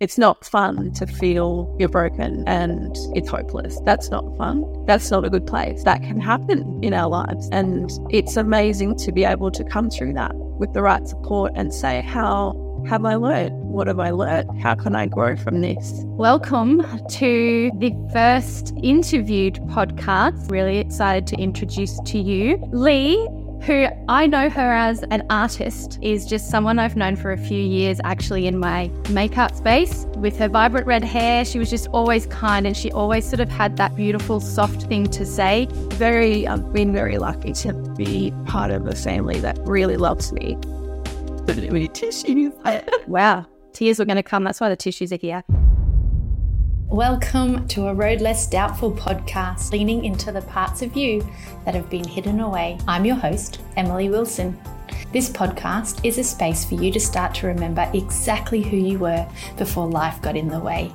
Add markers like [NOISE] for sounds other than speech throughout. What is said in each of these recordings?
It's not fun to feel you're broken and it's hopeless. That's not fun. That's not a good place. That can happen in our lives. And it's amazing to be able to come through that with the right support and say, How have I learned? What have I learned? How can I grow from this? Welcome to the first interviewed podcast. Really excited to introduce to you Lee who I know her as an artist, is just someone I've known for a few years actually in my makeup space. With her vibrant red hair, she was just always kind and she always sort of had that beautiful, soft thing to say. Very, I've been very lucky to be part of a family that really loves me. tissues. wow, tears were going to come. That's why the tissues are here. Welcome to a Road Less Doubtful podcast, leaning into the parts of you that have been hidden away. I'm your host, Emily Wilson. This podcast is a space for you to start to remember exactly who you were before life got in the way.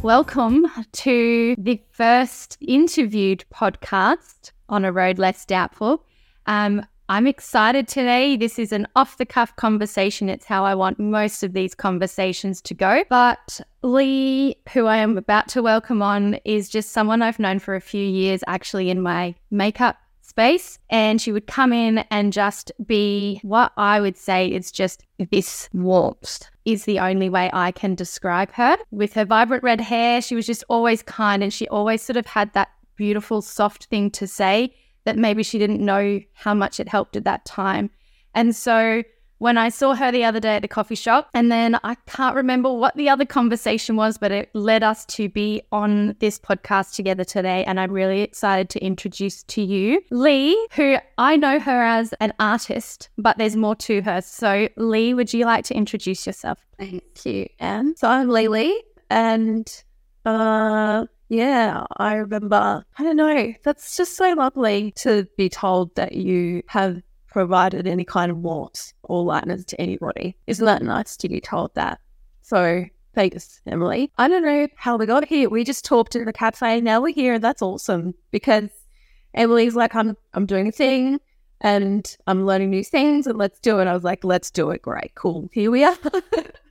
Welcome to the first interviewed podcast on A Road Less Doubtful. Um, I'm excited today. This is an off the cuff conversation. It's how I want most of these conversations to go. But Lee, who I am about to welcome on, is just someone I've known for a few years actually in my makeup space. And she would come in and just be what I would say is just this warmth is the only way I can describe her. With her vibrant red hair, she was just always kind and she always sort of had that beautiful, soft thing to say that maybe she didn't know how much it helped at that time. And so when I saw her the other day at the coffee shop, and then I can't remember what the other conversation was, but it led us to be on this podcast together today. And I'm really excited to introduce to you Lee, who I know her as an artist, but there's more to her. So, Lee, would you like to introduce yourself? Thank you, Anne. So, I'm Lee, Lee, and uh, yeah, I remember. I don't know. That's just so lovely to be told that you have provided any kind of warmth or lightness to anybody. Isn't that nice to be told that? So thanks, Emily. I don't know how we got here. We just talked in the cafe. Now we're here, and that's awesome because Emily's like, I'm I'm doing a thing and I'm learning new things, and let's do it. I was like, let's do it. Great, cool. Here we are. [LAUGHS]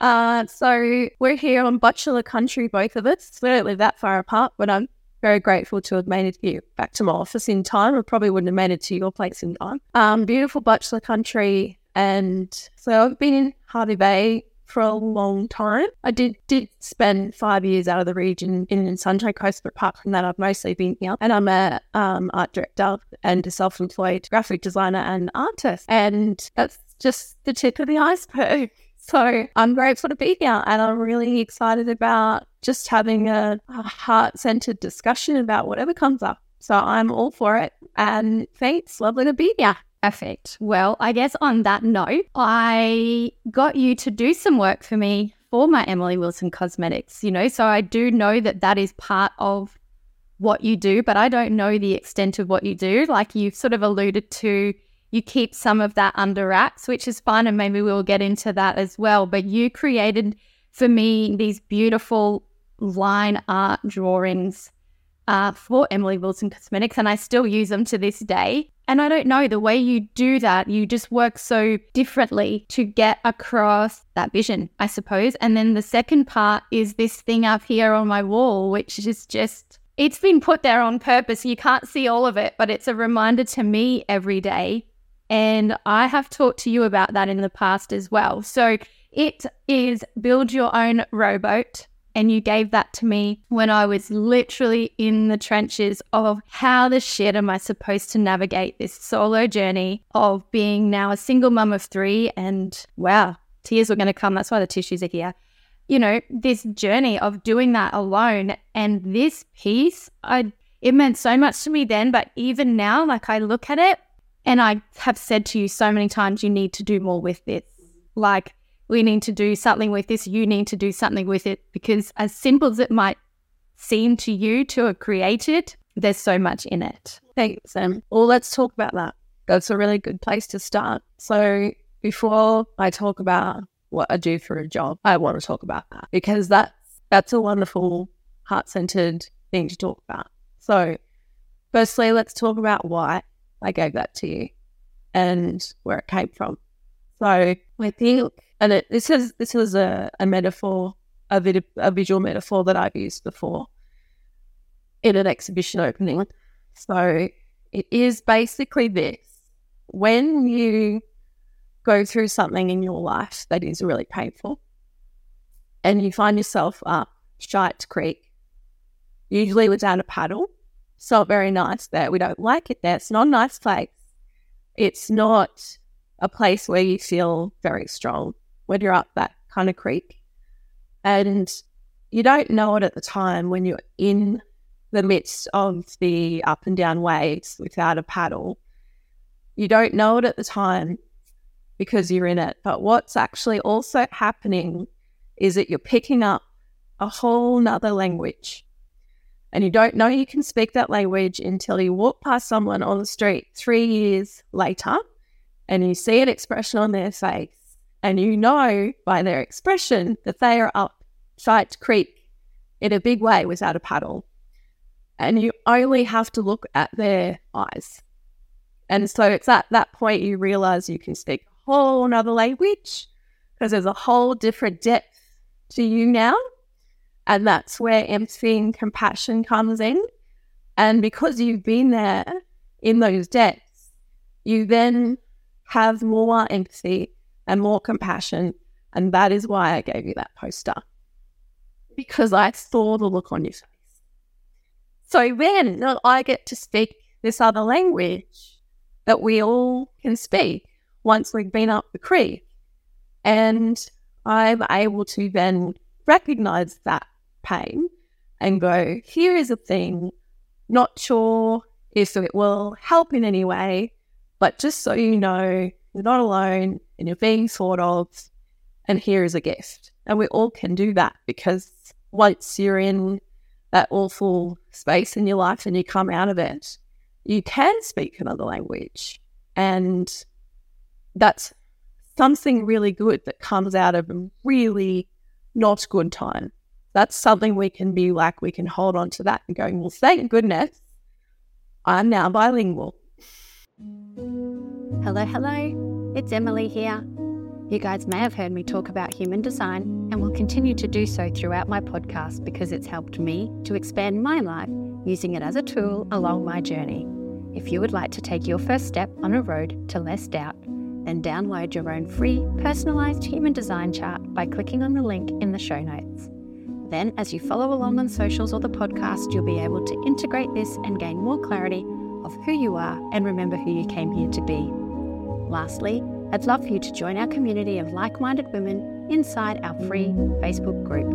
Uh, so we're here on Butchulla Country, both of us. We don't live that far apart, but I'm very grateful to have made it here back to my office in time. I probably wouldn't have made it to your place in time. Um, beautiful Butchulla Country. And so I've been in Hervey Bay for a long time. I did did spend five years out of the region in, in Sunshine Coast, but apart from that, I've mostly been here. And I'm a um, art director and a self-employed graphic designer and artist. And that's just the tip of the iceberg. So I'm grateful to be here and I'm really excited about just having a, a heart centered discussion about whatever comes up. So I'm all for it. And thanks. Lovely to be here. Perfect. Well, I guess on that note, I got you to do some work for me for my Emily Wilson Cosmetics, you know, so I do know that that is part of what you do, but I don't know the extent of what you do. Like you've sort of alluded to you keep some of that under wraps, which is fun. And maybe we'll get into that as well. But you created for me these beautiful line art drawings uh, for Emily Wilson Cosmetics, and I still use them to this day. And I don't know, the way you do that, you just work so differently to get across that vision, I suppose. And then the second part is this thing up here on my wall, which is just, it's been put there on purpose. You can't see all of it, but it's a reminder to me every day and I have talked to you about that in the past as well. So it is build your own rowboat. And you gave that to me when I was literally in the trenches of how the shit am I supposed to navigate this solo journey of being now a single mum of three. And wow, tears were going to come. That's why the tissues are here. You know, this journey of doing that alone. And this piece, I, it meant so much to me then. But even now, like I look at it, and I have said to you so many times, you need to do more with this. Like, we need to do something with this. You need to do something with it because, as simple as it might seem to you to have created, there's so much in it. Thanks, Sam. Well, let's talk about that. That's a really good place to start. So, before I talk about what I do for a job, I want to talk about that because that's that's a wonderful, heart centered thing to talk about. So, firstly, let's talk about why I gave that to you and where it came from. So I think And it, this is this is a, a metaphor, a, vid- a visual metaphor that I've used before in an exhibition opening. So it is basically this: when you go through something in your life that is really painful, and you find yourself up Shite Creek, usually without a paddle. It's not very nice there. We don't like it there. It's not a nice place. It's not a place where you feel very strong when you're up that kind of creek. And you don't know it at the time when you're in the midst of the up and down waves without a paddle. You don't know it at the time because you're in it. But what's actually also happening is that you're picking up a whole nother language. And you don't know you can speak that language until you walk past someone on the street three years later and you see an expression on their face. And you know by their expression that they are up Shite Creek in a big way without a paddle. And you only have to look at their eyes. And so it's at that point you realize you can speak a whole another language because there's a whole different depth to you now. And that's where empathy and compassion comes in. And because you've been there in those depths, you then have more empathy and more compassion. And that is why I gave you that poster because I saw the look on your face. So then I get to speak this other language that we all can speak once we've been up the creek. And I'm able to then recognize that pain and go, here is a thing, not sure if it will help in any way, but just so you know, you're not alone and you're being thought of, and here is a gift. And we all can do that because once you're in that awful space in your life and you come out of it, you can speak another language. And that's something really good that comes out of a really not good time. That's something we can be like, we can hold on to that and going, well, thank goodness I'm now bilingual. Hello, hello. It's Emily here. You guys may have heard me talk about human design and will continue to do so throughout my podcast because it's helped me to expand my life using it as a tool along my journey. If you would like to take your first step on a road to less doubt, then download your own free personalized human design chart by clicking on the link in the show notes. Then, as you follow along on socials or the podcast, you'll be able to integrate this and gain more clarity of who you are and remember who you came here to be. Lastly, I'd love for you to join our community of like minded women inside our free Facebook group.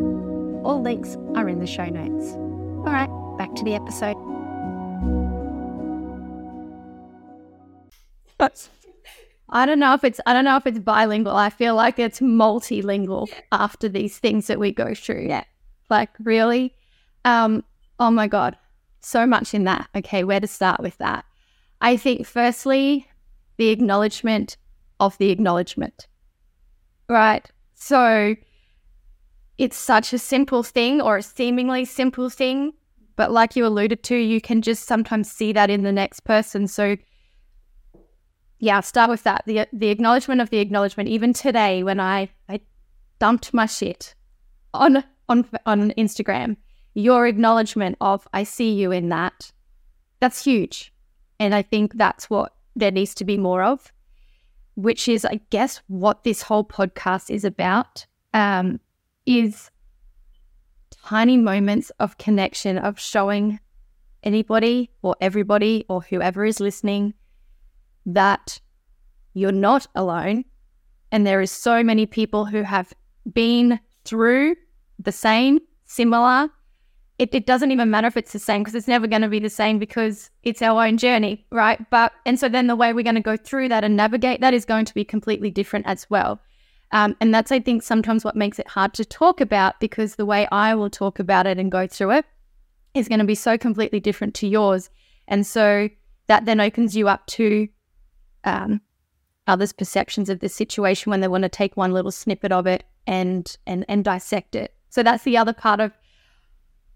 All links are in the show notes. All right, back to the episode. I don't know if it's I don't know if it's bilingual. I feel like it's multilingual yeah. after these things that we go through. Yeah. Like really? Um, oh my god. So much in that. Okay, where to start with that? I think firstly, the acknowledgement of the acknowledgement. Right? So it's such a simple thing or a seemingly simple thing, but like you alluded to, you can just sometimes see that in the next person. So yeah, start with that. The the acknowledgement of the acknowledgement. Even today, when I I dumped my shit on on on Instagram, your acknowledgement of I see you in that, that's huge, and I think that's what there needs to be more of, which is I guess what this whole podcast is about. Um, is tiny moments of connection of showing anybody or everybody or whoever is listening that you're not alone. And there is so many people who have been through the same, similar. It, it doesn't even matter if it's the same because it's never going to be the same because it's our own journey, right? But, and so then the way we're going to go through that and navigate that is going to be completely different as well. Um, and that's, I think, sometimes what makes it hard to talk about because the way I will talk about it and go through it is going to be so completely different to yours. And so that then opens you up to um, others' perceptions of the situation when they want to take one little snippet of it and and and dissect it. So that's the other part of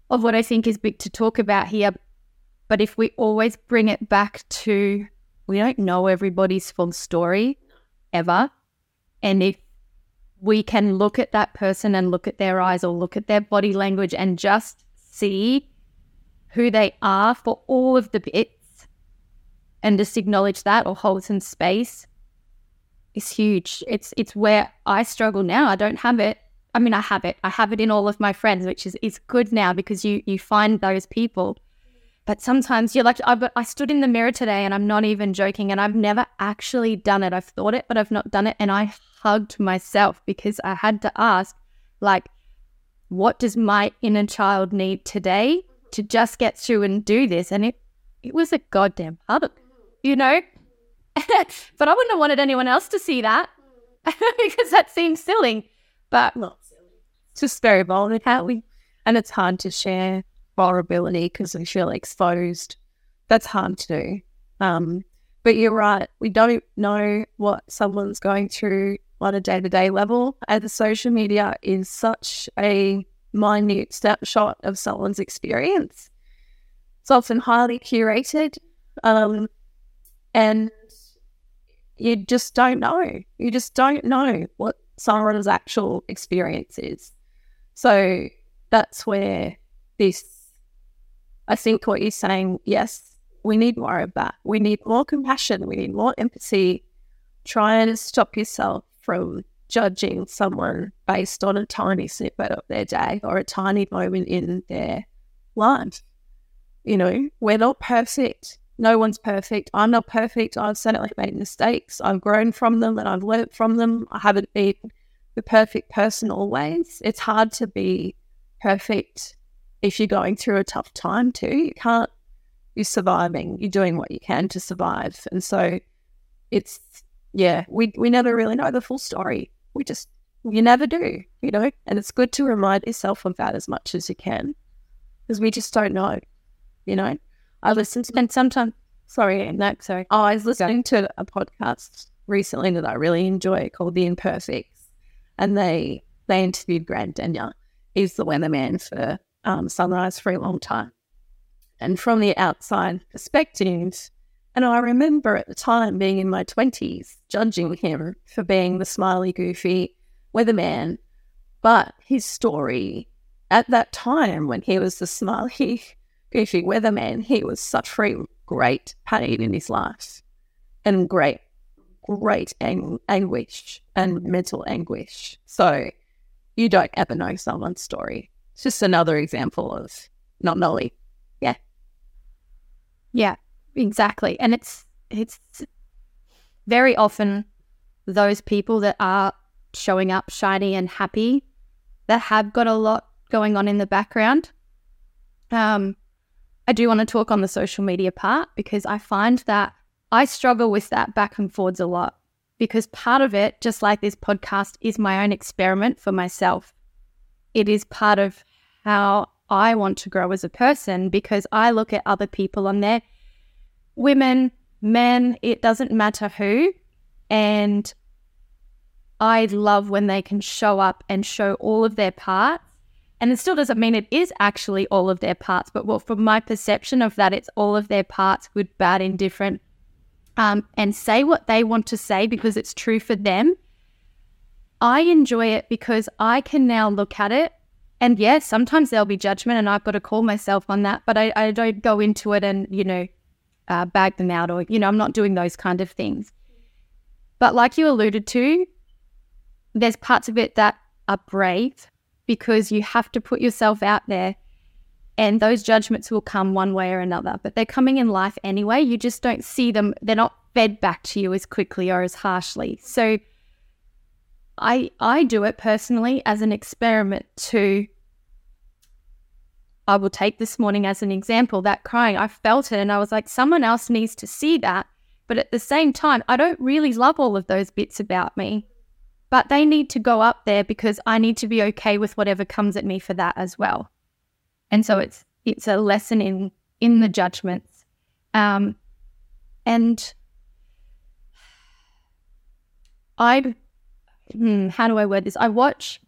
of what I think is big to talk about here. But if we always bring it back to we don't know everybody's full story ever. And if we can look at that person and look at their eyes or look at their body language and just see who they are for all of the bits and just acknowledge that or hold some space is huge. It's it's where I struggle now. I don't have it. I mean I have it. I have it in all of my friends, which is is good now because you you find those people. But sometimes you're like, I, I stood in the mirror today and I'm not even joking and I've never actually done it. I've thought it, but I've not done it. And I hugged myself because I had to ask, like, what does my inner child need today to just get through and do this? And it, it was a goddamn hug, you know? [LAUGHS] but I wouldn't have wanted anyone else to see that [LAUGHS] because that seems silly. But not silly. It's just very vulnerable. And it's hard to share vulnerability because we feel exposed. That's hard to do. Um, but you're right. We don't know what someone's going through on a day to day level. And the social media is such a minute snapshot of someone's experience. It's often highly curated. Um, and you just don't know. You just don't know what someone's actual experience is. So that's where this, I think what you're saying, yes, we need more of that. We need more compassion. We need more empathy. Try and stop yourself from judging someone based on a tiny snippet of their day or a tiny moment in their life. You know, we're not perfect. No one's perfect. I'm not perfect. I've certainly made mistakes. I've grown from them and I've learnt from them. I haven't been the perfect person always. It's hard to be perfect if you're going through a tough time too. You can't, you're surviving, you're doing what you can to survive. And so it's, yeah, we, we never really know the full story. We just, you never do, you know? And it's good to remind yourself of that as much as you can because we just don't know, you know? I listened to, and sometimes, sorry, no, sorry. Oh, I was listening to a podcast recently that I really enjoy called The Imperfects, and they they interviewed Grant Denyer. He's the weatherman for um, Sunrise for a long time, and from the outside perspective, and I remember at the time being in my twenties, judging him for being the smiley, goofy weatherman, but his story at that time when he was the smiley goofy weatherman, he was suffering great pain in his life and great, great ang- anguish and mental anguish. So you don't ever know someone's story. It's just another example of not knowing. Yeah. Yeah, exactly. And it's it's very often those people that are showing up shiny and happy that have got a lot going on in the background. Um, I do want to talk on the social media part because I find that I struggle with that back and forwards a lot because part of it, just like this podcast, is my own experiment for myself. It is part of how I want to grow as a person because I look at other people on there, women, men, it doesn't matter who. And I love when they can show up and show all of their parts and it still doesn't mean it is actually all of their parts, but well, from my perception of that, it's all of their parts, good, bad, indifferent, um, and say what they want to say because it's true for them. I enjoy it because I can now look at it. And yes, sometimes there'll be judgment, and I've got to call myself on that, but I, I don't go into it and, you know, uh, bag them out or, you know, I'm not doing those kind of things. But like you alluded to, there's parts of it that are brave because you have to put yourself out there and those judgments will come one way or another, but they're coming in life anyway. You just don't see them, they're not fed back to you as quickly or as harshly. So I I do it personally as an experiment to I will take this morning as an example that crying I felt it and I was like someone else needs to see that but at the same time I don't really love all of those bits about me but they need to go up there because I need to be okay with whatever comes at me for that as well. And so it's it's a lesson in in the judgments. Um, and I, hmm, how do I word this? I watch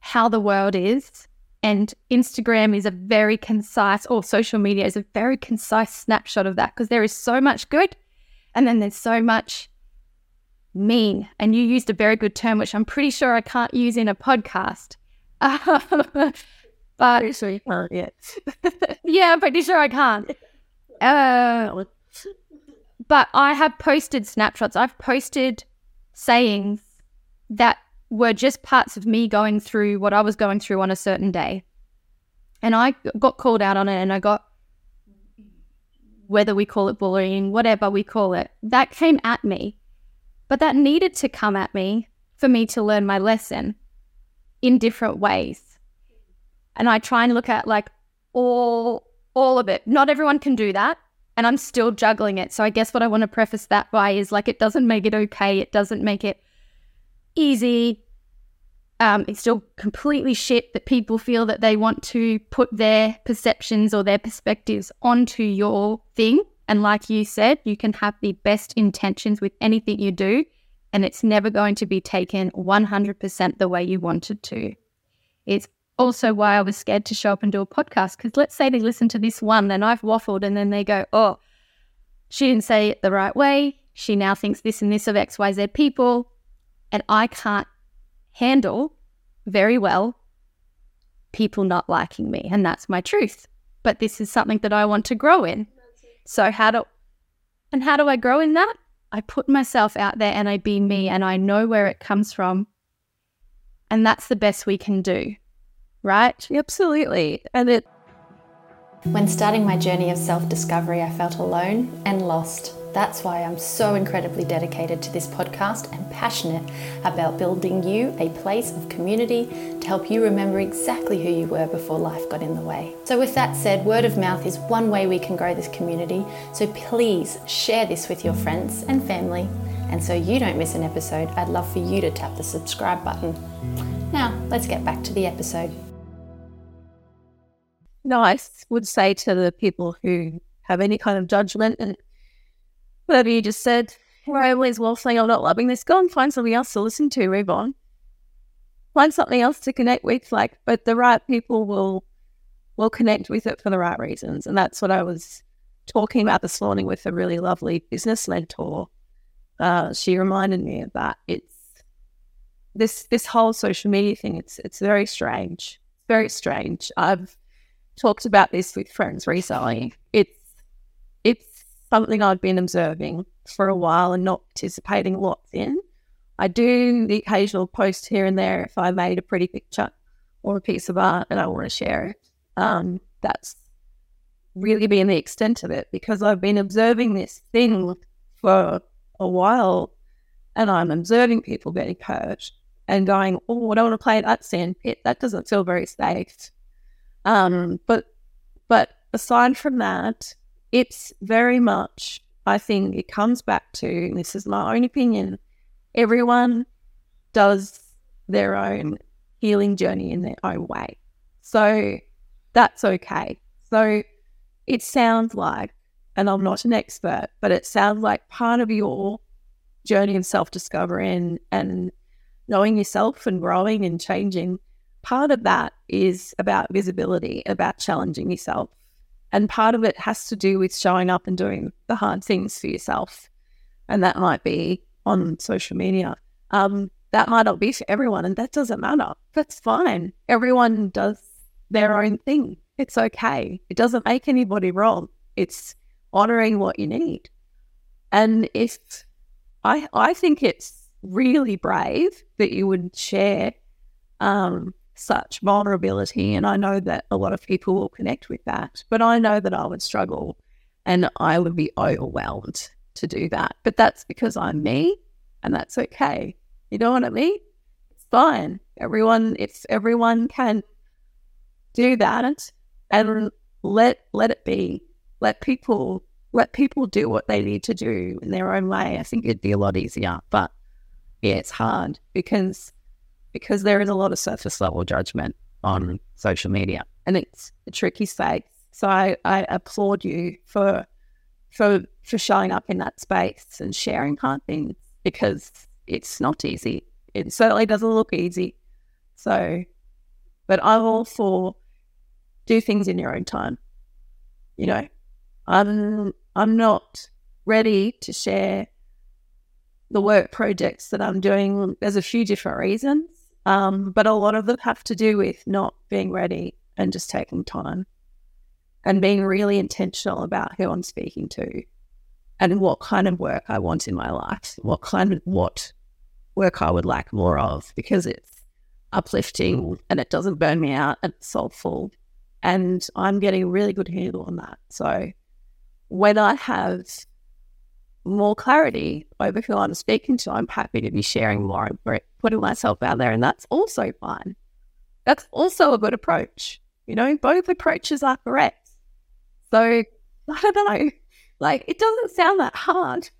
how the world is, and Instagram is a very concise, or social media is a very concise snapshot of that because there is so much good, and then there's so much mean. And you used a very good term, which I'm pretty sure I can't use in a podcast. [LAUGHS] but Pretty sure you can't yet. [LAUGHS] yeah, I'm pretty sure I can't. Uh, but I have posted snapshots. I've posted sayings that were just parts of me going through what I was going through on a certain day. And I got called out on it and I got, whether we call it bullying, whatever we call it, that came at me. But that needed to come at me for me to learn my lesson in different ways. And I try and look at like all all of it. Not everyone can do that. And I'm still juggling it. So I guess what I want to preface that by is like it doesn't make it okay. It doesn't make it easy. Um, it's still completely shit that people feel that they want to put their perceptions or their perspectives onto your thing. And like you said, you can have the best intentions with anything you do, and it's never going to be taken 100% the way you wanted to. It's also why I was scared to show up and do a podcast. Because let's say they listen to this one and I've waffled, and then they go, oh, she didn't say it the right way. She now thinks this and this of XYZ people. And I can't handle very well people not liking me. And that's my truth. But this is something that I want to grow in. So how do and how do I grow in that? I put myself out there and I be me mm. and I know where it comes from. And that's the best we can do. Right? Absolutely. And it When starting my journey of self discovery, I felt alone and lost. That's why I'm so incredibly dedicated to this podcast and passionate about building you a place of community to help you remember exactly who you were before life got in the way. So, with that said, word of mouth is one way we can grow this community. So, please share this with your friends and family. And so you don't miss an episode, I'd love for you to tap the subscribe button. Now, let's get back to the episode. nice would say to the people who have any kind of judgment and whatever you just said, where Emily's waffling, I'm not loving this, go and find something else to listen to, move on. Find something else to connect with, like, but the right people will will connect with it for the right reasons. And that's what I was talking about this morning with a really lovely business mentor. Uh, she reminded me of that. It's this this whole social media thing, it's it's very strange. Very strange. I've talked about this with friends recently. It's something I've been observing for a while and not participating lots in. I do the occasional post here and there if I made a pretty picture or a piece of art and I want to share it. Um, that's really been the extent of it because I've been observing this thing for a while and I'm observing people getting hurt and going, oh, I don't want to play that sand pit. That doesn't feel very safe. Um, but but aside from that, it's very much, I think it comes back to, this is my own opinion, everyone does their own healing journey in their own way. So that's okay. So it sounds like, and I'm not an expert, but it sounds like part of your journey of self discovery and, and knowing yourself and growing and changing, part of that is about visibility, about challenging yourself. And part of it has to do with showing up and doing the hard things for yourself. And that might be on social media. Um, that might not be for everyone, and that doesn't matter. That's fine. Everyone does their own thing. It's okay. It doesn't make anybody wrong. It's honoring what you need. And if I, I think it's really brave that you would share um, such vulnerability. And I know that a lot of people will connect with that, but I know that I would struggle and I would be overwhelmed to do that. But that's because I'm me and that's okay. You know what I mean? It's fine. Everyone, if everyone can do that and let let it be. Let people let people do what they need to do in their own way. I think it'd be a lot easier. But yeah, it's hard because because there is a lot of surface level judgment on mm. social media and it's a tricky space. So I, I applaud you for for for showing up in that space and sharing hard things because it's not easy. It certainly doesn't look easy. So but I'm all for do things in your own time. You know, I'm I'm not ready to share the work projects that I'm doing, there's a few different reasons, um, but a lot of them have to do with not being ready and just taking time and being really intentional about who I'm speaking to and what kind of work I want in my life, what kind of what work I would like more of because it's uplifting and it doesn't burn me out and it's soulful. And I'm getting a really good handle on that. So when I have more clarity over who I'm speaking to, I'm happy to be sharing more and putting myself out there. And that's also fine. That's also a good approach. You know, both approaches are correct. So [LAUGHS] I don't know. Like it doesn't sound that hard,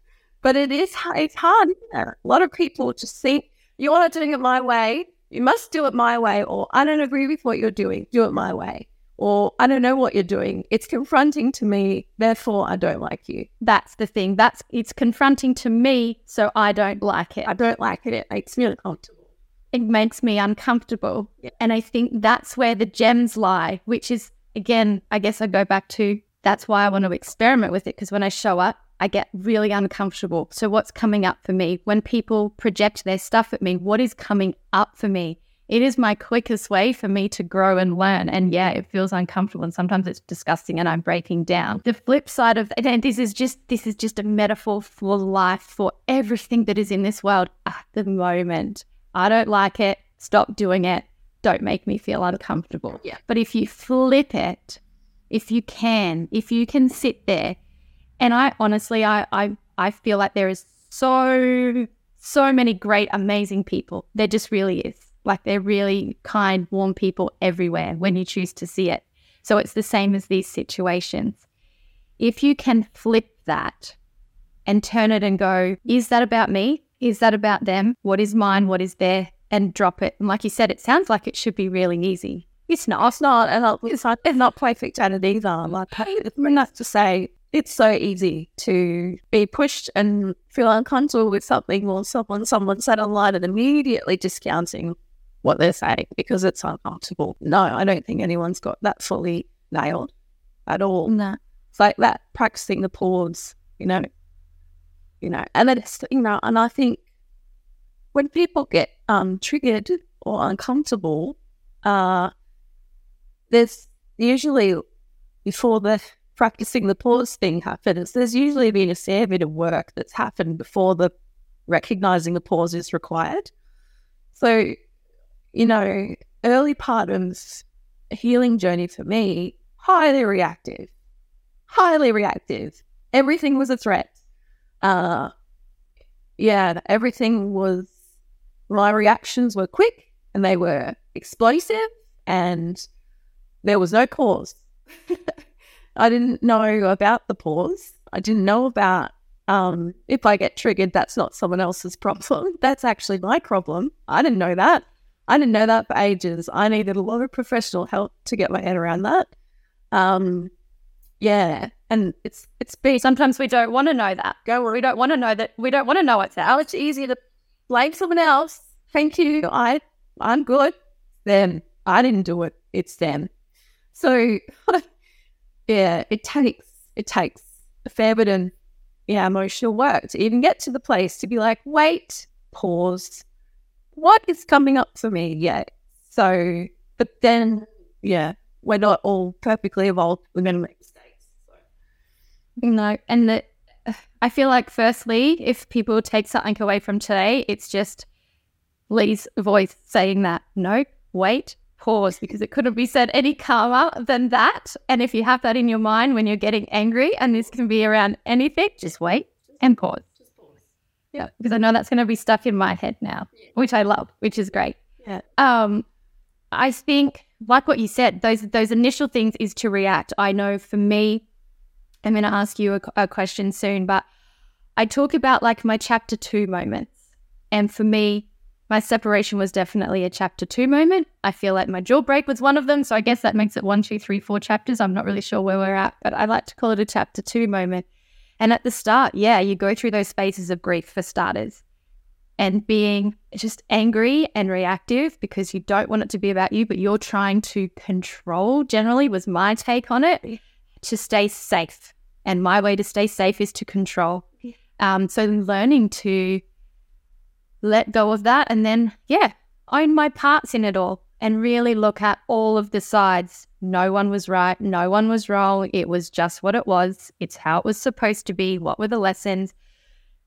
but it is. It's hard. A lot of people just think you're not doing it my way. You must do it my way, or I don't agree with what you're doing. Do it my way or I don't know what you're doing. It's confronting to me, therefore I don't like you. That's the thing. That's it's confronting to me, so I don't like it. I don't like it. It makes me uncomfortable. It makes me uncomfortable. Yeah. And I think that's where the gems lie, which is again, I guess I go back to that's why I want to experiment with it because when I show up, I get really uncomfortable. So what's coming up for me when people project their stuff at me? What is coming up for me? It is my quickest way for me to grow and learn. And yeah, it feels uncomfortable and sometimes it's disgusting and I'm breaking down. The flip side of and this is just this is just a metaphor for life, for everything that is in this world at the moment. I don't like it. Stop doing it. Don't make me feel uncomfortable. Yeah. But if you flip it, if you can, if you can sit there, and I honestly I I, I feel like there is so so many great, amazing people. There just really is like they're really kind, warm people everywhere when you choose to see it. So it's the same as these situations. If you can flip that and turn it and go, is that about me? Is that about them? What is mine? What is there? And drop it. And like you said, it sounds like it should be really easy. It's not. It's not. It's not, it's not perfect at it either. Like, [LAUGHS] not to say it's so easy to be pushed and feel uncomfortable with something or someone someone said online and immediately discounting what they're saying because it's uncomfortable. No, I don't think anyone's got that fully nailed at all. No. It's like that practicing the pause, you know, you know, and then it's, you know, and I think when people get um triggered or uncomfortable, uh, there's usually before the practicing the pause thing happens, there's usually been a fair bit of work that's happened before the recognizing the pause is required. So you know, early part of healing journey for me, highly reactive, highly reactive. Everything was a threat. Uh, yeah, everything was, my reactions were quick and they were explosive and there was no pause. [LAUGHS] I didn't know about the pause. I didn't know about um, if I get triggered, that's not someone else's problem. [LAUGHS] That's actually my problem. I didn't know that. I didn't know that for ages. I needed a lot of professional help to get my head around that. Um, yeah, and it's it's been sometimes we don't want to know that. Go we don't want to know that we don't want to know it's out. It's easy to blame someone else. Thank you. I I'm good. Then I didn't do it. It's them. So [LAUGHS] yeah, it takes it takes a fair bit of yeah emotional work to even get to the place to be like, wait, pause, what is coming up for me yet? So, but then, yeah, we're not all perfectly evolved. We're going to make mistakes. So. No, and the, I feel like, firstly, if people take something away from today, it's just Lee's voice saying that, no, wait, pause, because it couldn't be said any calmer than that. And if you have that in your mind when you're getting angry, and this can be around anything, just wait and pause. Yeah, because I know that's going to be stuck in my head now, yeah. which I love, which is great. Yeah. Um, I think, like what you said, those those initial things is to react. I know for me, I'm going to ask you a, a question soon, but I talk about like my chapter two moments, and for me, my separation was definitely a chapter two moment. I feel like my jaw break was one of them, so I guess that makes it one, two, three, four chapters. I'm not really sure where we're at, but I like to call it a chapter two moment. And at the start, yeah, you go through those phases of grief for starters and being just angry and reactive because you don't want it to be about you, but you're trying to control, generally, was my take on it to stay safe. And my way to stay safe is to control. Um, so learning to let go of that and then, yeah, own my parts in it all and really look at all of the sides. No one was right. No one was wrong. It was just what it was. It's how it was supposed to be. What were the lessons?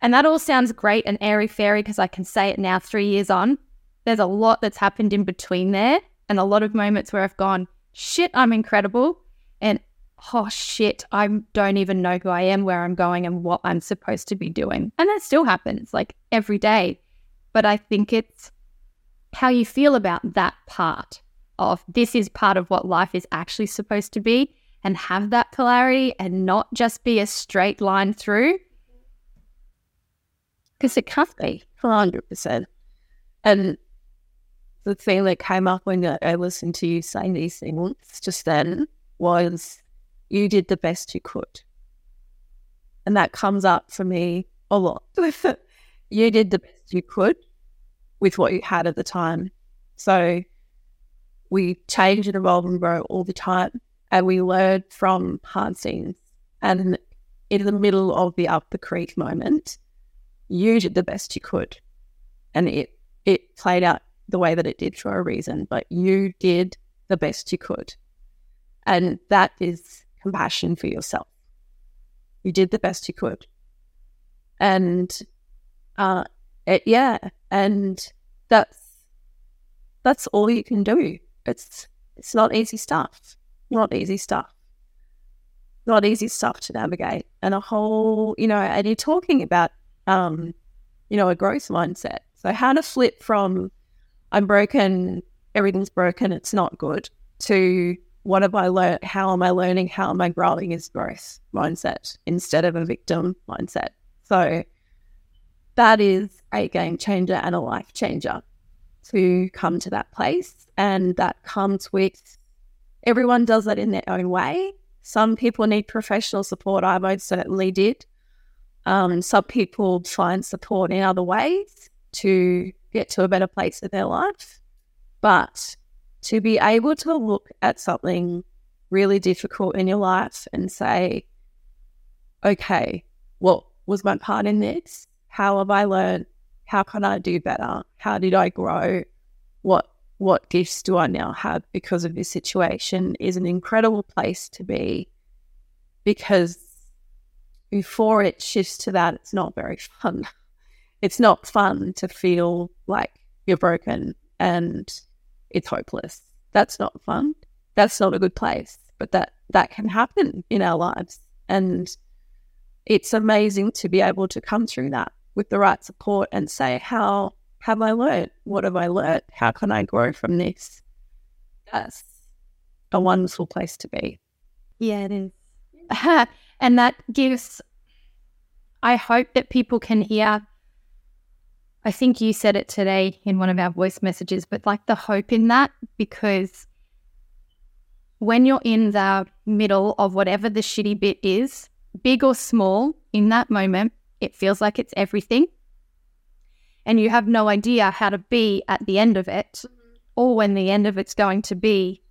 And that all sounds great and airy fairy because I can say it now, three years on. There's a lot that's happened in between there and a lot of moments where I've gone, shit, I'm incredible. And oh shit, I don't even know who I am, where I'm going, and what I'm supposed to be doing. And that still happens like every day. But I think it's how you feel about that part of this is part of what life is actually supposed to be and have that polarity and not just be a straight line through. Because it can't be 100%. And the thing that came up when I listened to you saying these things just then was you did the best you could. And that comes up for me a lot. [LAUGHS] you did the best you could with what you had at the time. So we change and evolve and grow all the time. And we learn from hard scenes. And in the middle of the up the creek moment, you did the best you could. And it it played out the way that it did for a reason, but you did the best you could. And that is compassion for yourself. You did the best you could. And uh, it, yeah, and that's that's all you can do. It's it's not easy stuff. Not easy stuff. Not easy stuff to navigate. And a whole, you know, and you're talking about um, you know, a growth mindset. So how to flip from I'm broken, everything's broken, it's not good, to what have I learned? How am I learning? How am I growing is growth mindset instead of a victim mindset. So that is a game changer and a life changer to come to that place. And that comes with everyone does that in their own way. Some people need professional support. I most certainly did. Um, some people find support in other ways to get to a better place in their life. But to be able to look at something really difficult in your life and say, okay, what was my part in this? How have I learned? How can I do better? How did I grow? What what gifts do I now have because of this situation is an incredible place to be because before it shifts to that, it's not very [LAUGHS] fun. It's not fun to feel like you're broken and it's hopeless. That's not fun. That's not a good place. But that that can happen in our lives. And it's amazing to be able to come through that with the right support and say, How have I learned? What have I learned? How can I grow from this? That's a wonderful place to be. Yeah, it is. [LAUGHS] and that gives, I hope that people can hear I think you said it today in one of our voice messages, but like the hope in that, because when you're in the middle of whatever the shitty bit is, big or small, in that moment, it feels like it's everything. And you have no idea how to be at the end of it mm-hmm. or when the end of it's going to be.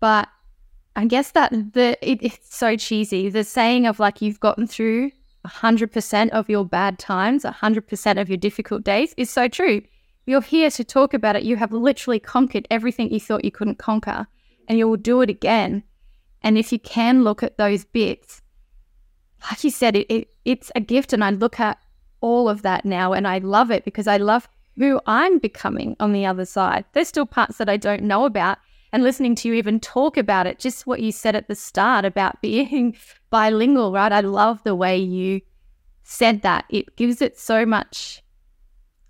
But I guess that the it, it's so cheesy. The saying of like you've gotten through 100% of your bad times, 100% of your difficult days is so true. You're here to talk about it. You have literally conquered everything you thought you couldn't conquer, and you will do it again. And if you can look at those bits, like you said, it, it, it's a gift. And I look at all of that now and I love it because I love who I'm becoming on the other side. There's still parts that I don't know about. And listening to you even talk about it, just what you said at the start about [LAUGHS] being bilingual, right? I love the way you said that. It gives it so much,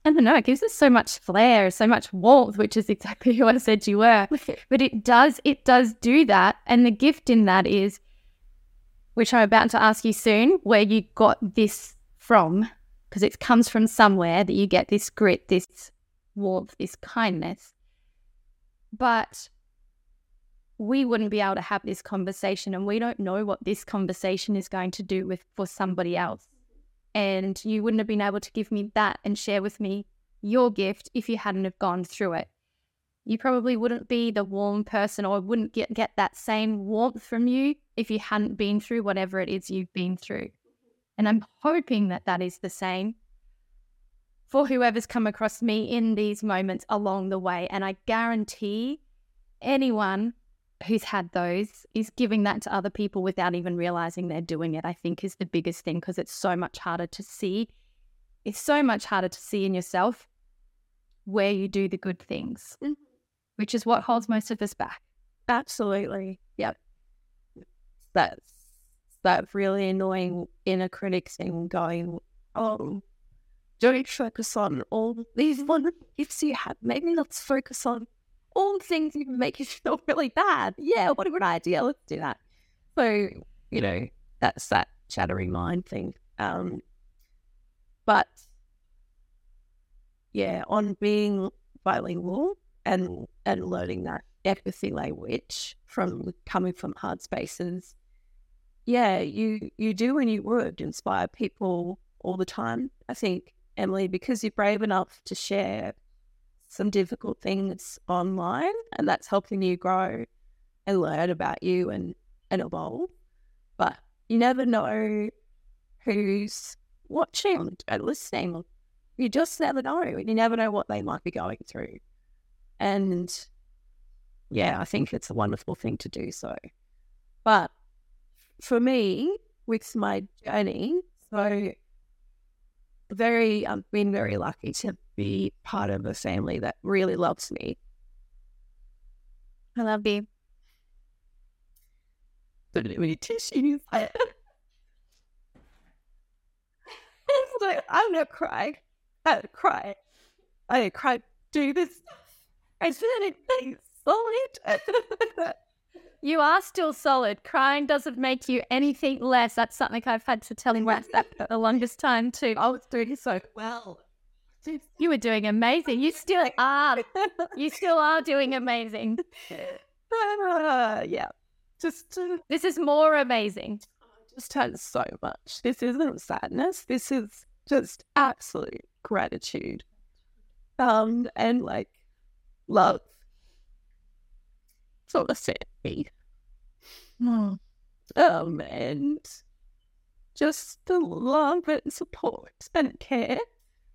I don't know, it gives it so much flair, so much warmth, which is [LAUGHS] exactly who I said you were. [LAUGHS] but it does, it does do that. And the gift in that is, which I'm about to ask you soon, where you got this from, because it comes from somewhere that you get this grit, this warmth, this kindness. But we wouldn't be able to have this conversation and we don't know what this conversation is going to do with for somebody else and you wouldn't have been able to give me that and share with me your gift if you hadn't have gone through it you probably wouldn't be the warm person or wouldn't get, get that same warmth from you if you hadn't been through whatever it is you've been through and i'm hoping that that is the same for whoever's come across me in these moments along the way. And I guarantee anyone who's had those is giving that to other people without even realizing they're doing it, I think is the biggest thing because it's so much harder to see. It's so much harder to see in yourself where you do the good things, Mhm. Which is what holds most of us back. Absolutely. Yep. That's that really annoying inner critic thing going, oh, don't focus on all these one gifts you have. Maybe let's focus on all the things you make you feel [LAUGHS] really bad. Yeah, what a good idea. Let's do that. So, you know, that's that chattering mind thing. Um, but yeah, on being bilingual and and learning that empathy language from coming from hard spaces, yeah, you you do and you would inspire people all the time. I think Emily, because you're brave enough to share some difficult things online, and that's helping you grow and learn about you and and evolve. But you never know who's watching and listening. You just never know. And you never know what they might be going through. And yeah, I think it's a wonderful thing to do so. But for me, with my journey, so very, I've been very lucky to be part of a family that really loves me. I love you. Don't need any tissues. I, it's like, I'm gonna cry. I cry. I cry. Do this. I didn't solid. You are still solid. Crying doesn't make you anything less. That's something I've had to tell him that for the longest time too. I was doing so well. You were doing amazing. You still [LAUGHS] are. You still are doing amazing. Uh, [LAUGHS] yeah. Just, uh, This is more amazing. just had so much. This isn't sadness. This is just absolute gratitude. Um, and like love. It's all a me. Um, and just the love and support and care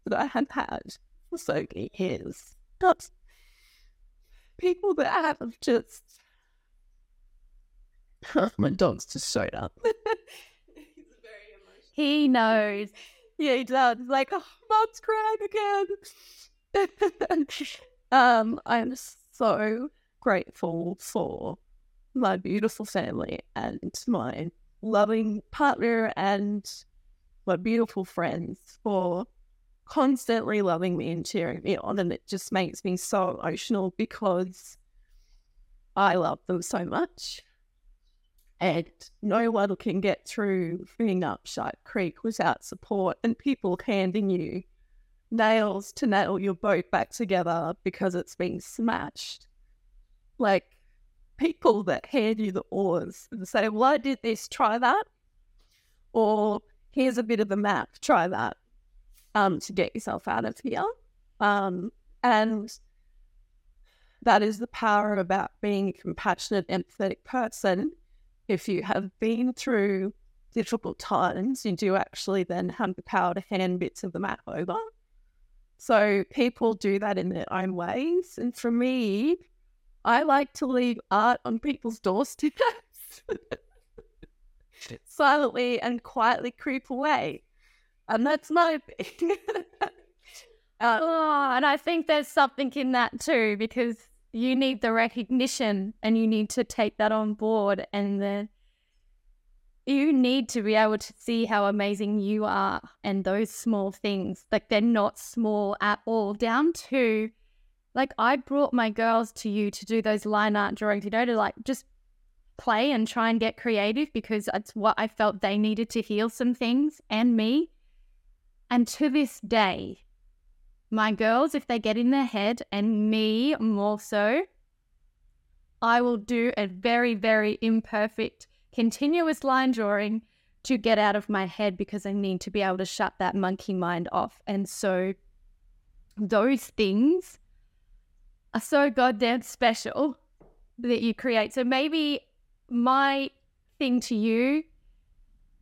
that I have had for so many years. Not people that have just. [LAUGHS] My dog's just showed up. [LAUGHS] He knows. Yeah, he does. He's like, oh, mom's crying again. [LAUGHS] um, I'm so grateful for my beautiful family and my loving partner and my beautiful friends for constantly loving me and cheering me on. And it just makes me so emotional because I love them so much. And no one can get through being up Shark Creek without support and people handing you nails to nail your boat back together because it's been smashed. Like people that hand you the oars and say, Well, I did this, try that. Or here's a bit of a map, try that. Um, to get yourself out of here. Um, and that is the power about being a compassionate, empathetic person. If you have been through difficult times, you do actually then have the power to hand bits of the map over. So people do that in their own ways. And for me, I like to leave art on people's doorsteps [LAUGHS] silently and quietly creep away. And that's my thing. [LAUGHS] uh, Oh, and I think there's something in that too because you need the recognition and you need to take that on board and the you need to be able to see how amazing you are and those small things like they're not small at all down to like I brought my girls to you to do those line art drawings you know to like just play and try and get creative because that's what I felt they needed to heal some things and me. And to this day my girls, if they get in their head, and me more so, I will do a very, very imperfect, continuous line drawing to get out of my head because I need to be able to shut that monkey mind off. And so those things are so goddamn special that you create. So maybe my thing to you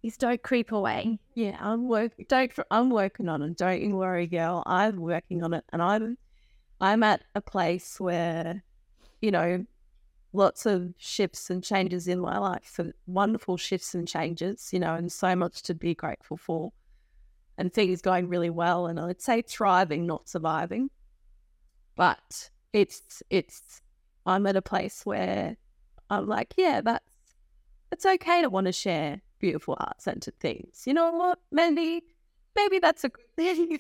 is don't creep away. Yeah, I'm working. Don't. I'm working on it. Don't you worry, girl. I'm working on it, and I'm, I'm at a place where, you know, lots of shifts and changes in my life, and wonderful shifts and changes. You know, and so much to be grateful for, and things going really well. And I'd say thriving, not surviving. But it's it's. I'm at a place where I'm like, yeah, that's it's okay to want to share beautiful art centered things. You know what? Maybe, maybe that's a good thing.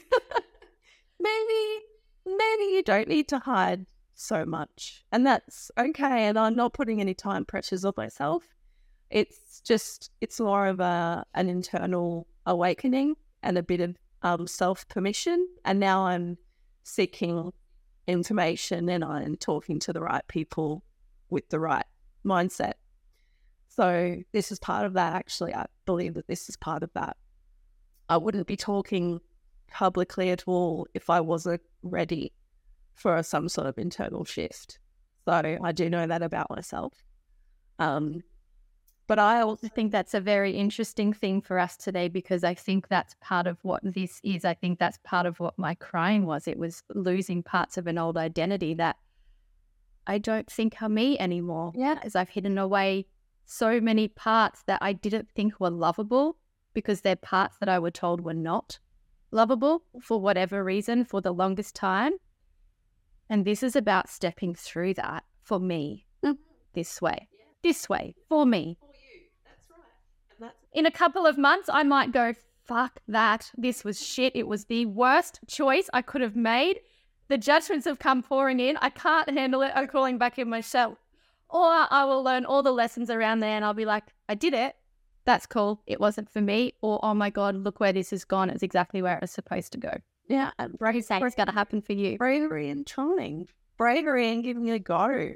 [LAUGHS] maybe, maybe you don't need to hide so much. And that's okay. And I'm not putting any time pressures on myself. It's just, it's more of a, an internal awakening and a bit of um, self permission. And now I'm seeking information and I'm talking to the right people with the right mindset. So this is part of that. Actually, I believe that this is part of that. I wouldn't be talking publicly at all if I wasn't ready for some sort of internal shift. So I do know that about myself. Um, but I also think that's a very interesting thing for us today because I think that's part of what this is. I think that's part of what my crying was. It was losing parts of an old identity that I don't think are me anymore. Yeah. As I've hidden away so many parts that I didn't think were lovable because they're parts that I were told were not lovable for whatever reason for the longest time. And this is about stepping through that for me mm-hmm. this way, yeah. this way for me. For you. That's right. That's- In a couple of months, I might go, fuck that. This was shit. It was the worst choice I could have made. The judgments have come pouring in. I can't handle it. I'm crawling back in my shell. Or I will learn all the lessons around there and I'll be like, I did it. That's cool. It wasn't for me. Or, oh my God, look where this has gone. It's exactly where it was supposed to go. Yeah. Uh, bravery, it's going to happen for you. Bravery and trying. Bravery and giving it a go.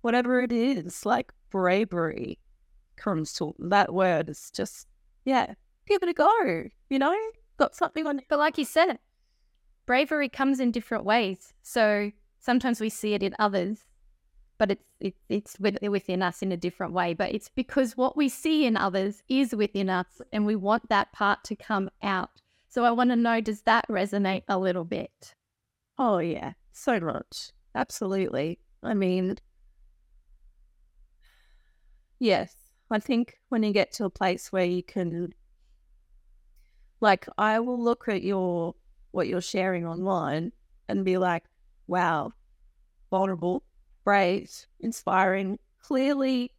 Whatever it is, like bravery comes to that word. It's just, yeah, give it a go. You know, got something on. But like you said, bravery comes in different ways. So sometimes we see it in others but it's it, it's within us in a different way. But it's because what we see in others is within us, and we want that part to come out. So I want to know, does that resonate a little bit? Oh yeah, so much, absolutely. I mean, yes, I think when you get to a place where you can, like, I will look at your what you're sharing online and be like, wow, vulnerable brave, inspiring, clearly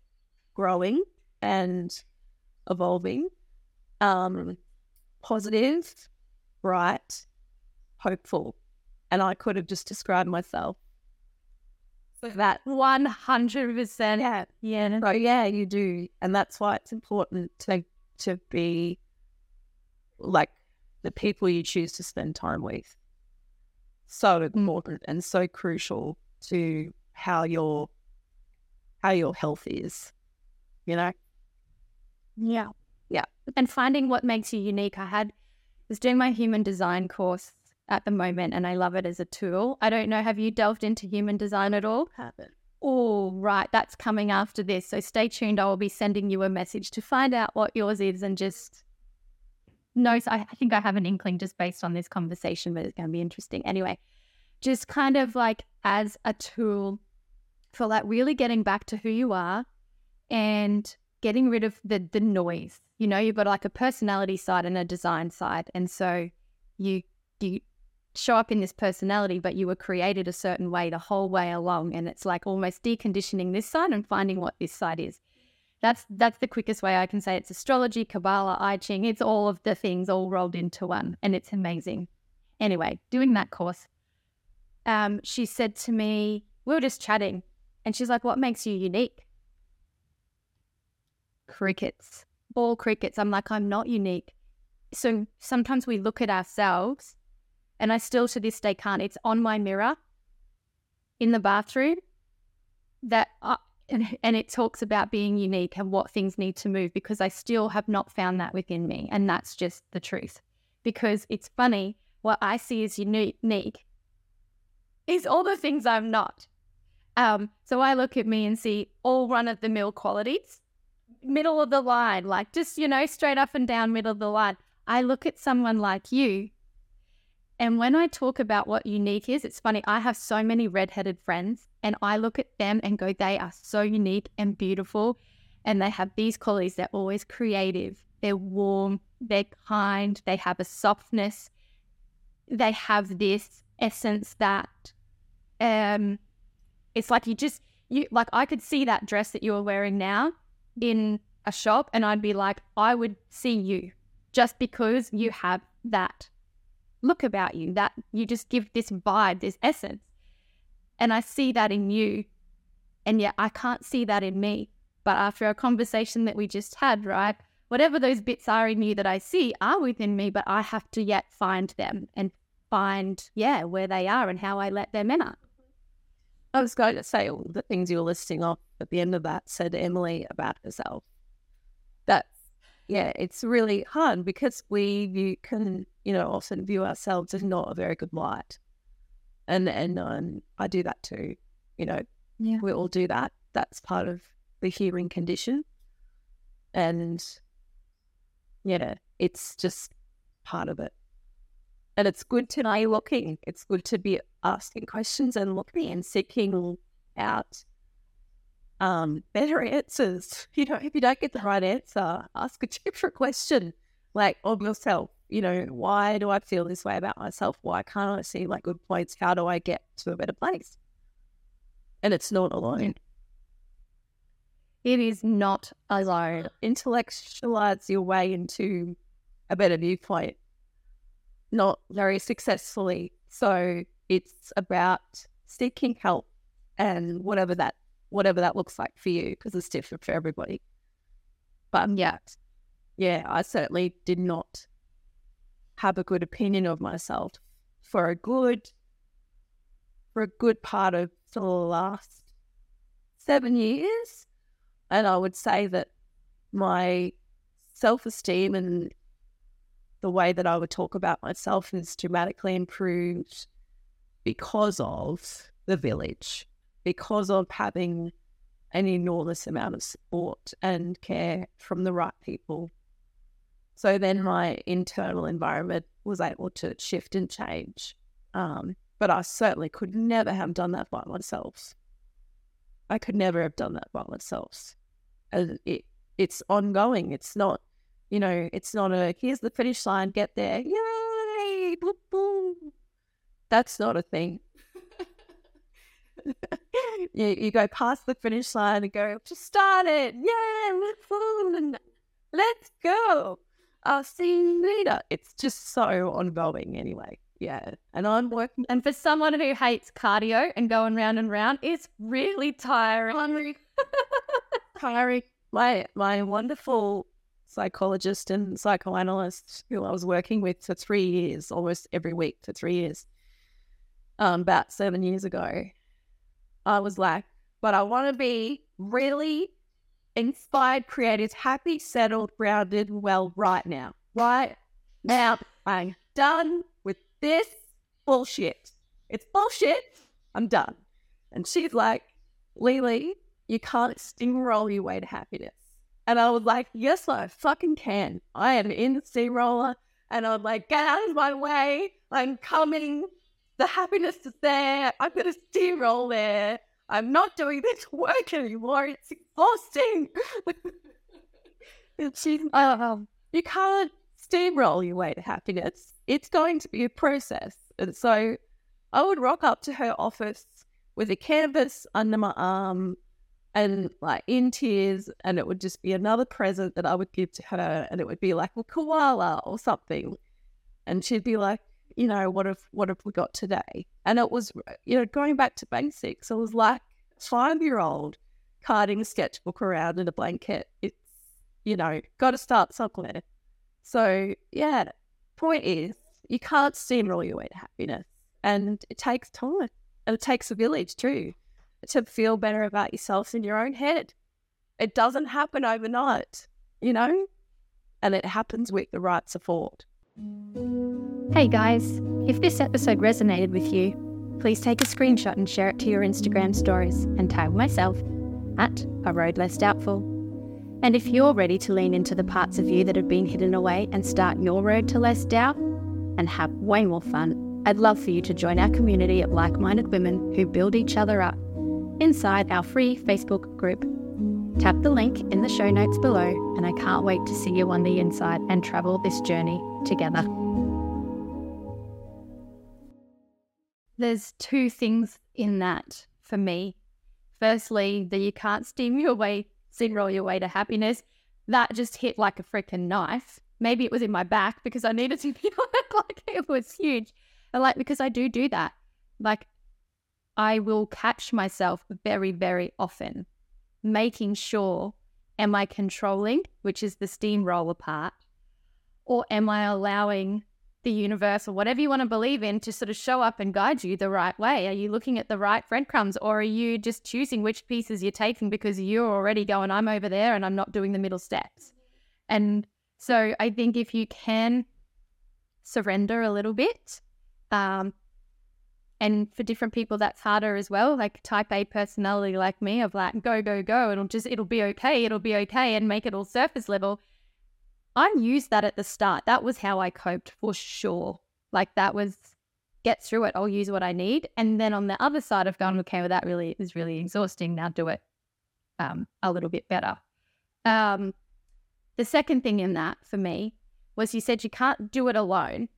growing and evolving, um, positive, bright, hopeful. And I could have just described myself. So that 100%. Yeah. Yeah. So, yeah, you do. And that's why it's important to, to be like the people you choose to spend time with. So important and so crucial to how your how your health is. You know? Yeah. And finding what makes you unique. I had was doing my human design course at the moment and I love it as a tool. I don't know, have you delved into human design at all? Haven't. Oh, right. That's coming after this. So stay tuned. I will be sending you a message to find out what yours is and just no, I think I have an inkling just based on this conversation, but it's going to be interesting. Anyway, just kind of like as a tool for like really getting back to who you are and getting rid of the the noise. You know, you've got like a personality side and a design side. And so you you show up in this personality, but you were created a certain way the whole way along. And it's like almost deconditioning this side and finding what this side is. That's that's the quickest way I can say it's astrology, Kabbalah, I Ching. It's all of the things all rolled into one. And it's amazing. Anyway, doing that course, um, she said to me, we were just chatting and she's like, What makes you unique? Crickets, all crickets. I'm like, I'm not unique. So sometimes we look at ourselves, and I still to this day can't. It's on my mirror in the bathroom that, I, and, and it talks about being unique and what things need to move because I still have not found that within me. And that's just the truth. Because it's funny, what I see as unique is all the things I'm not. Um, so I look at me and see all run of the mill qualities, middle of the line, like just, you know, straight up and down middle of the line. I look at someone like you. And when I talk about what unique is, it's funny. I have so many redheaded friends, and I look at them and go, they are so unique and beautiful. And they have these qualities. They're always creative, they're warm, they're kind, they have a softness, they have this essence that um it's like you just you like I could see that dress that you're wearing now in a shop and I'd be like, I would see you just because you have that look about you, that you just give this vibe, this essence. And I see that in you. And yet I can't see that in me. But after a conversation that we just had, right? Whatever those bits are in you that I see are within me, but I have to yet find them and find, yeah, where they are and how I let them in. I was going to say all the things you were listing off at the end of that said Emily about herself. That's yeah, it's really hard because we view, can you know often view ourselves as not a very good light, and and um, I do that too. You know, Yeah. we all do that. That's part of the human condition, and yeah, it's just part of it. And it's good to be looking. It's good to be asking questions and looking and seeking out um, better answers. [LAUGHS] You know, if you don't get the right answer, ask a different question, like of yourself. You know, why do I feel this way about myself? Why can't I see like good points? How do I get to a better place? And it's not alone. It is not alone. Intellectualize your way into a better viewpoint, not very successfully. So it's about seeking help and whatever that whatever that looks like for you, because it's different for everybody. But Yeah. yeah, I certainly did not have a good opinion of myself for a good for a good part of the last seven years. And I would say that my self esteem and the way that I would talk about myself is dramatically improved because of the village, because of having an enormous amount of support and care from the right people. So then my internal environment was able to shift and change. Um, but I certainly could never have done that by myself. I could never have done that by myself. And it it's ongoing. It's not, you know, it's not a here's the finish line, get there, yay, boop, boom. That's not a thing. [LAUGHS] you, you go past the finish line and go, just start it. Yeah, let's, go. let's go. I'll see you later. It's just so ongoing anyway. Yeah. And I'm working And for someone who hates cardio and going round and round, it's really tiring. [LAUGHS] tiring. My my wonderful psychologist and psychoanalyst who I was working with for three years, almost every week for three years, um, about seven years ago, I was like, but I want to be really inspired, creative, happy, settled, grounded, well, right now. Right now, I'm done with this bullshit. It's bullshit. I'm done. And she's like, LeeLee, you can't steamroll your way to happiness. And I was like, yes, I fucking can. I am in the steamroller. And I was like, get out of my way. I'm coming. The happiness is there. I'm going to steamroll there. I'm not doing this [LAUGHS] work anymore. It's exhausting. Oh, you can't steamroll your way to happiness. It's going to be a process. And so I would rock up to her office with a canvas under my arm and like in tears, and it would just be another present that I would give to her, and it would be like a koala or something. And she'd be like, you know, what have what have we got today? And it was, uh, you know, going back to basics. It was like five year old carting a sketchbook around in a blanket. It's, you know, got to start somewhere. So yeah, point is, you can't steamroll your way to happiness, and it takes time, and it takes a village too to feel better about yourself in your own head. It doesn't happen overnight, you know, and it happens with the right support. Hey guys, if this episode resonated with you, please take a screenshot and share it to your Instagram stories and tag myself at A Road Less Doubtful. And if you're ready to lean into the parts of you that have been hidden away and start your road to less doubt and have way more fun, I'd love for you to join our community of like minded women who build each other up inside our free Facebook group. Tap the link in the show notes below, and I can't wait to see you on the inside and travel this journey together. There's two things in that for me. Firstly, that you can't steam your way, steamroll your way to happiness. That just hit like a freaking knife. Maybe it was in my back because I needed to feel [LAUGHS] like it was huge. And like, because I do do that. Like, I will catch myself very, very often making sure am I controlling, which is the steamroller part, or am I allowing the universe or whatever you want to believe in to sort of show up and guide you the right way? Are you looking at the right breadcrumbs or are you just choosing which pieces you're taking because you're already going, I'm over there and I'm not doing the middle steps? And so I think if you can surrender a little bit, um, and for different people that's harder as well like type a personality like me of like go go go it'll just it'll be okay it'll be okay and make it all surface level. I used that at the start. That was how i coped for sure. Like that was get through it i'll use what i need. And then on the other side of going okay well that really is really exhausting. Now do it um, a little bit better. Um, the second thing in that for me was you said you can't do it alone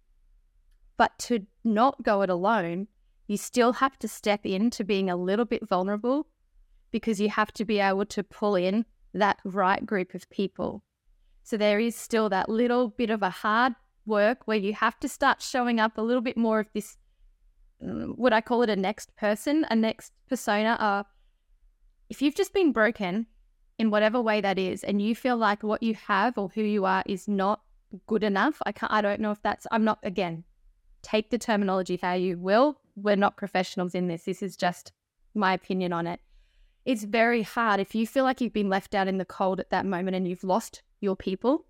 but to not go it alone you still have to step into being a little bit vulnerable because you have to be able to pull in that right group of people. So there is still that little bit of a hard work where you have to start showing up a little bit more of this mm, would I call it a next person, a next persona? Uh, if you've just been broken in whatever way that is, and you feel like what you have or who you are is not good enough, I can't. I don't know if that's. I'm not. Again, take the terminology how you will we're not professionals in this. This is just my opinion on it. It's very hard if you feel like you've been left out in the cold at that moment and you've lost your people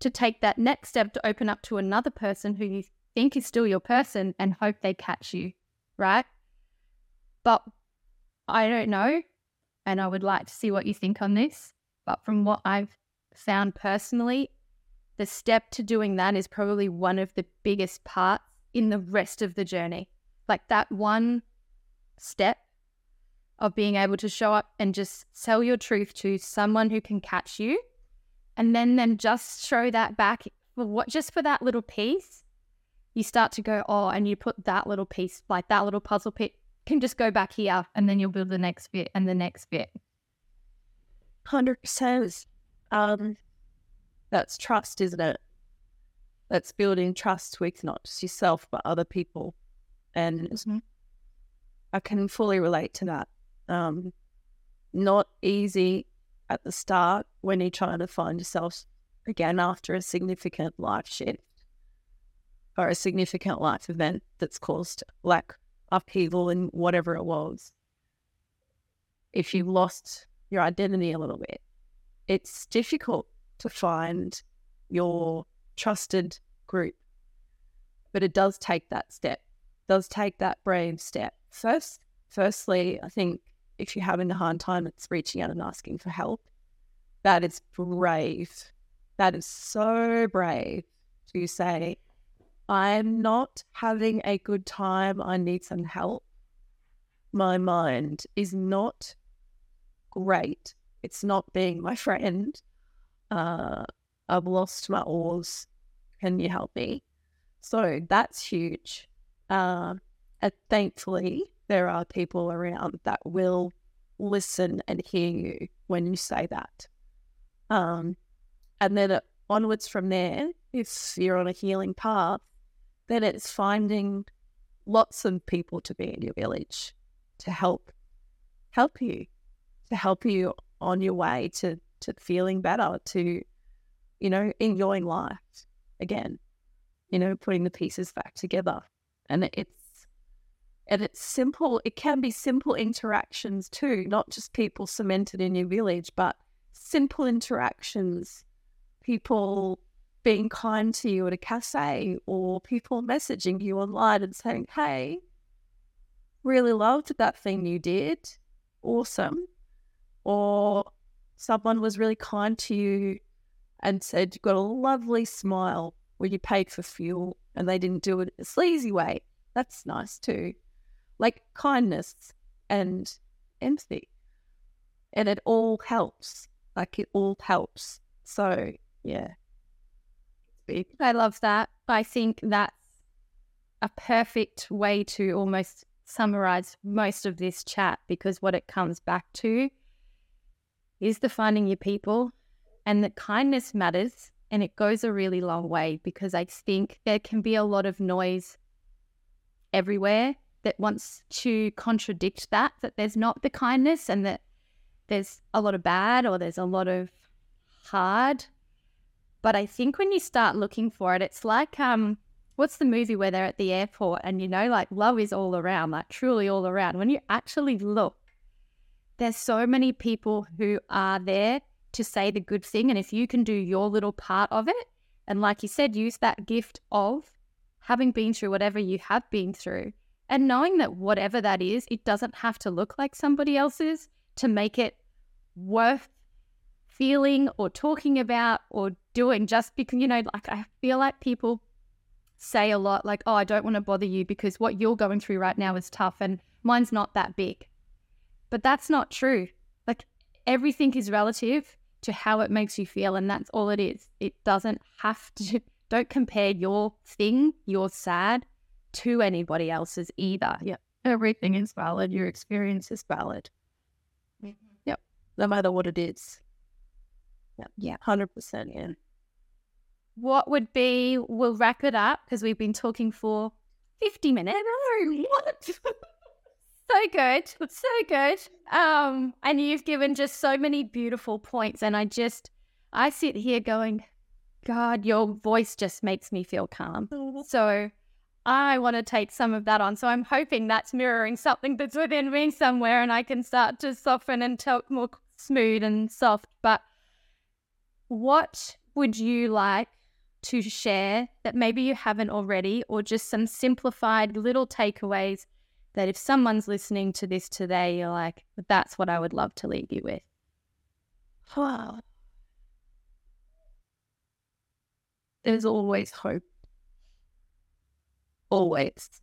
to take that next step to open up to another person who you think is still your person and hope they catch you, right? But I don't know. And I would like to see what you think on this. But from what I've found personally, the step to doing that is probably one of the biggest parts in the rest of the journey. Like that one step of being able to show up and just sell your truth to someone who can catch you and then then just show that back for what just for that little piece you start to go oh and you put that little piece like that little puzzle piece can just go back here and then you'll build the next bit and the next bit. 100% um that's trust isn't it that's building trust with not just yourself but other people. And mm-hmm. i can fully relate to that. Um, not easy at the start when you're trying to find yourself again after a significant life shift or a significant life event that's caused like upheaval in whatever it was. If you've lost your identity a little bit it's difficult to find your trusted group. But it does take that step, does take that brave step. First, firstly, I think if you're having a hard time, it's reaching out and asking for help. That is brave. That is so brave to say, I'm not having a good time. I need some help. My mind is not great. It's not being my friend. Uh, I've lost my oars. Can you help me? So that's huge. Uh, and thankfully, there are people around that will listen and hear you when you say that. Um, and then uh, onwards from there, if you're on a healing path, then it's finding lots of people to be in your village to help help you, to help you on your way to to feeling better, to you know enjoying life again, you know, putting the pieces back together. And it's and it's simple, it can be simple interactions too, not just people cemented in your village, but simple interactions, people being kind to you at a cafe or people messaging you online and saying, Hey, really loved that thing you did. Awesome. Or someone was really kind to you and said you've got a lovely smile when you paid for fuel and they didn't do it a sleazy way. That's nice too. Like kindness and empathy. And it all helps. Like it all helps. So yeah. I love that. I think that's a perfect way to almost summarize most of this chat because what it comes back to is the finding your people and that kindness matters and it goes a really long way because I think there can be a lot of noise everywhere that wants to contradict that, that there's not the kindness and that there's a lot of bad or there's a lot of hard. But I think when you start looking for it, it's like um what's the movie where they're at the airport and you know like love is all around, like truly all around. When you actually look, there's so many people who are there to say the good thing and if you can do your little part of it and like you said use that gift of having been through whatever you have been through and knowing that whatever that is, it doesn't have to look like somebody else's to make it worth feeling or talking about or doing just because, you know, like I feel like people say a lot like, oh, I don't want to bother you because what you're going through right now is tough and mine's not that big. But that's not true. Like everything is relative to how it makes you feel. And that's all it is. It doesn't have to, [LAUGHS] don't compare your thing, your sad, to anybody else's either. Yeah. Everything is valid. Your experience is valid. Mm-hmm. Yep. No matter what it is. Yeah. Yeah. 100%. Yeah. What would be, we'll wrap it up because we've been talking for 50 minutes. No, what? [LAUGHS] so good. So good. Um, and you've given just so many beautiful points. And I just, I sit here going, God, your voice just makes me feel calm. So I want to take some of that on. So I'm hoping that's mirroring something that's within me somewhere and I can start to soften and talk more smooth and soft. But what would you like to share that maybe you haven't already, or just some simplified little takeaways that if someone's listening to this today, you're like, that's what I would love to leave you with? Wow. There's always hope always.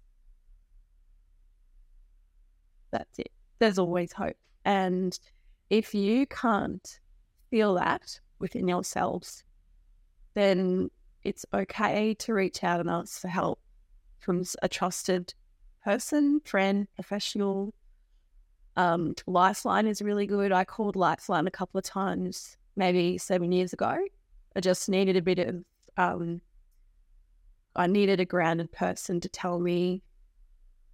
That's it. There's always hope. And if you can't feel that within yourselves, then it's okay to reach out and ask for help from a trusted person, friend, professional. Um, Lifeline is really good. I called Lifeline a couple of times, maybe seven years ago. I just needed a bit of um, I needed a grounded person to tell me,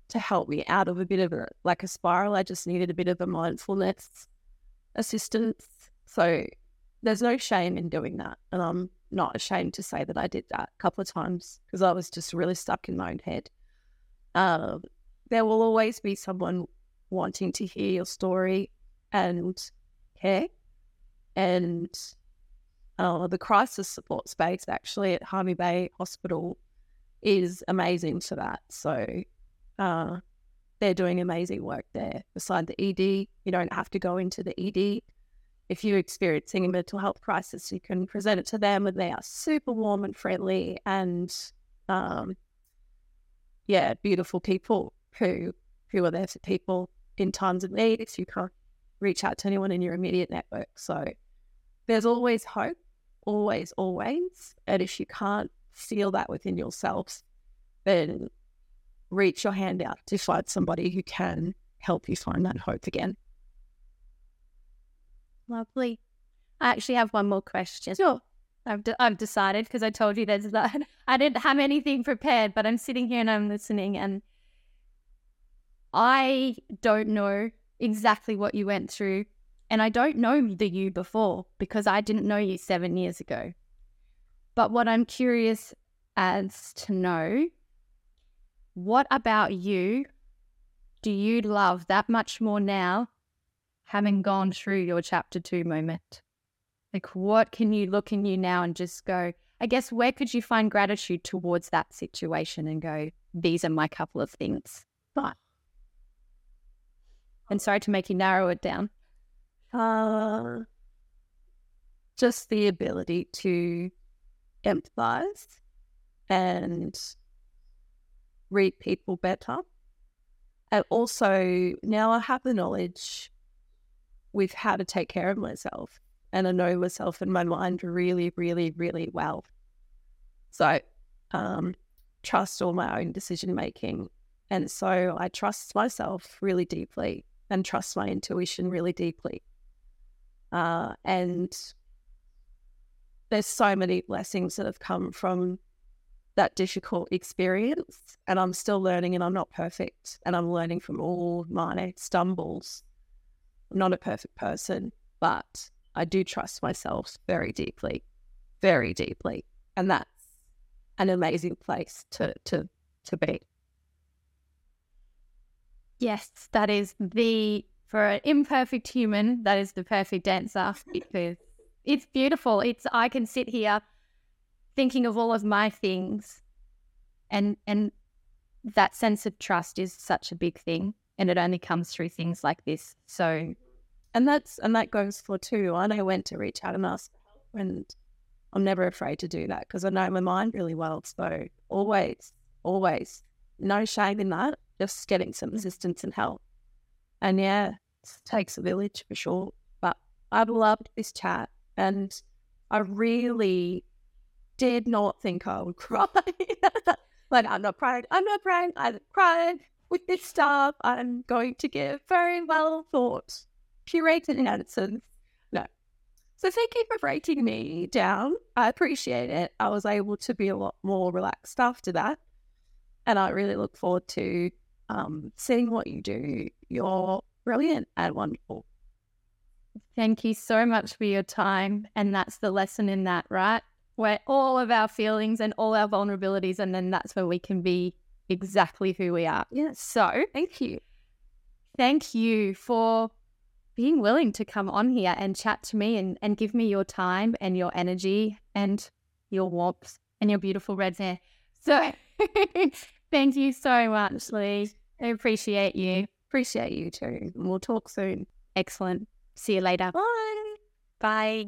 to help me out of a bit of a, like a spiral. I just needed a bit of a mindfulness assistance. So there's no shame in doing that. And I'm not ashamed to say that I did that a couple of times because I was just really stuck in my own head. Um, there will always be someone wanting to hear your story and care. And uh, the crisis support space actually at Hervey Bay Hospital is amazing for that. So uh, they're doing amazing work there. Beside the ED, you don't have to go into the ED. If you're experiencing a mental health crisis, you can present it to them, and they are super warm and friendly, and um, yeah, beautiful people who who are there for people in times of need. If you can't reach out to anyone in your immediate network, so there's always hope, always, always. And if you can't feel that within yourself, then reach your hand out to find somebody who can help you find that hope again. Lovely. I actually have one more question. Sure. I've, de- I've decided because I told you there's [LAUGHS] that. I didn't have anything prepared, but I'm sitting here and I'm listening, and I don't know exactly what you went through. And I don't know the you before because I didn't know you seven years ago. But what I'm curious as to know, what about you do you love that much more now, having gone through your chapter two moment? Like, what can you look in you now and just go, I guess, where could you find gratitude towards that situation and go, these are my couple of things? But, and sorry to make you narrow it down. Uh, just the ability to empathize and read people better. And also now I have the knowledge with how to take care of myself and I know myself and my mind really, really, really well. So, um, trust all my own decision making. And so I trust myself really deeply and trust my intuition really deeply. Uh, and there's so many blessings that have come from that difficult experience. And I'm still learning and I'm not perfect. And I'm learning from all my stumbles. I'm not a perfect person, but I do trust myself very deeply, very deeply. And that's an amazing place to to to be. Yes, that is the for an imperfect human, that is the perfect answer because it's beautiful. It's I can sit here thinking of all of my things and and that sense of trust is such a big thing and it only comes through things like this. So and that's and that goes for too. I know when to reach out and ask for help, and I'm never afraid to do that because I know my mind really well. So always, always, no shame in that. Just getting some assistance and help. And yeah, it takes a village for sure. But I've loved this chat, and I really did not think I would [LAUGHS] cry. like I'm not crying. I'm not crying. I'm crying with this stuff. I'm going to give very well thought curated in answers. No. So thank you for writing me down. I appreciate it. I was able to be a lot more relaxed after that. And I really look forward to um, seeing what you do. You're brilliant and wonderful. Thank you so much for your time. And that's the lesson in that, right? Where all of our feelings and all our vulnerabilities, and then that's where we can be exactly who we are. Yes. So, Thank you. thank you for being willing to come on here and chat to me and, and give me your time and your energy and your warmth and your beautiful red hair. So [LAUGHS] thank you so much, Lee. I appreciate you. Appreciate you too. We'll talk soon. Excellent. See you later. Bye. Bye.